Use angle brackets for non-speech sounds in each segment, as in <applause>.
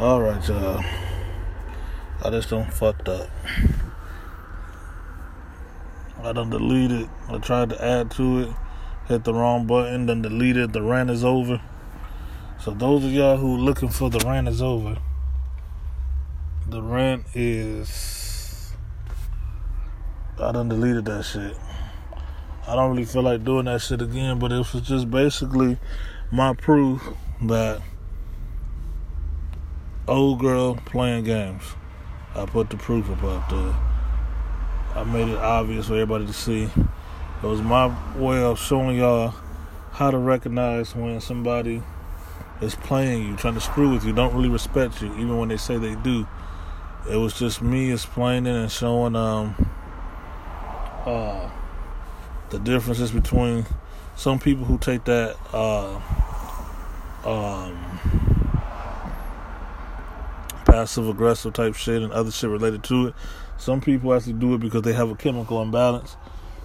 Alright, y'all. I just done fucked up. I done deleted. I tried to add to it, hit the wrong button, then deleted. The rant is over. So those of y'all who looking for the rant is over, the rant is. I done deleted that shit. I don't really feel like doing that shit again, but it was just basically my proof that old girl playing games. I put the proof up about that. I made it obvious for everybody to see. It was my way of showing y'all how to recognize when somebody is playing you, trying to screw with you, don't really respect you, even when they say they do. It was just me explaining and showing um uh the differences between some people who take that uh um passive aggressive type shit and other shit related to it. Some people actually do it because they have a chemical imbalance.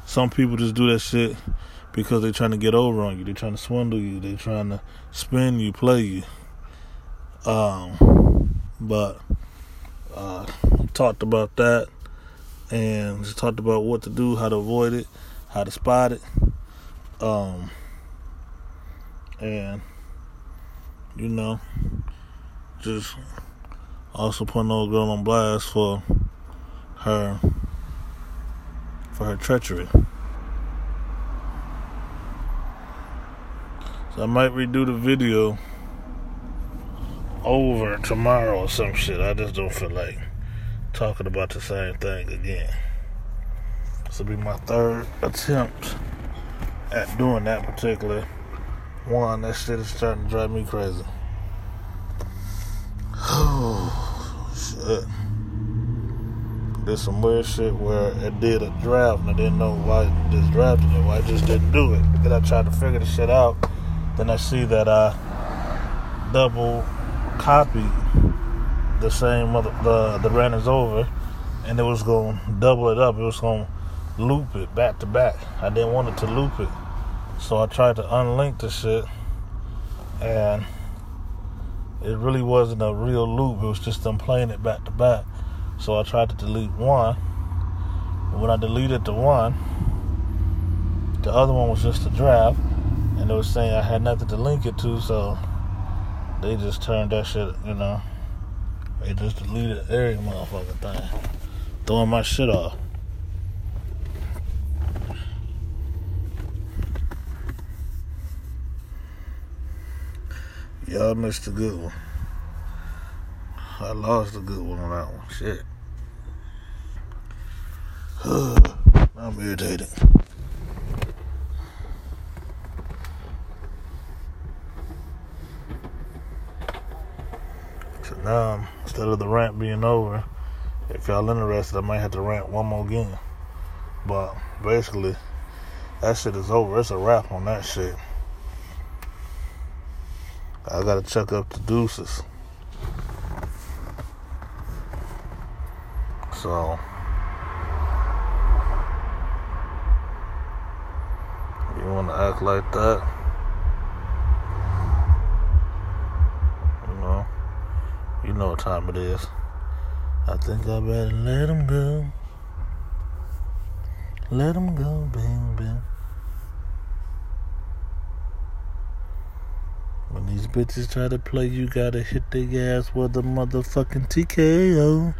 Some people just do that shit because they're trying to get over on you. They're trying to swindle you. They're trying to spin you, play you. Um, but uh, talked about that and just talked about what to do, how to avoid it, how to spot it. Um, and you know, just also putting old girl on blast for her for her treachery. So I might redo the video over tomorrow or some shit. I just don't feel like talking about the same thing again. This will be my third attempt at doing that particular one. That shit is starting to drive me crazy. There's some weird shit where it did a draft and I didn't know why this drafted it, why I just didn't do it. Then I tried to figure the shit out. Then I see that I double copied the same mother the the is over and it was gonna double it up. It was gonna loop it back to back. I didn't want it to loop it. So I tried to unlink the shit and it really wasn't a real loop. It was just them playing it back to back. So I tried to delete one. And when I deleted the one, the other one was just a draft. And they was saying I had nothing to link it to, so they just turned that shit, you know. They just deleted every motherfucking thing. Throwing my shit off. Y'all missed a good one. I lost a good one on that one. Shit. <sighs> I'm irritated. So now, instead of the rant being over, if y'all interested, I might have to rant one more game. But basically, that shit is over. It's a wrap on that shit. I gotta check up the deuces. So you wanna act like that? You know, you know what time it is. I think I better let him go. Let him go, baby. These bitches try to play, you gotta hit their ass with a motherfucking TKO.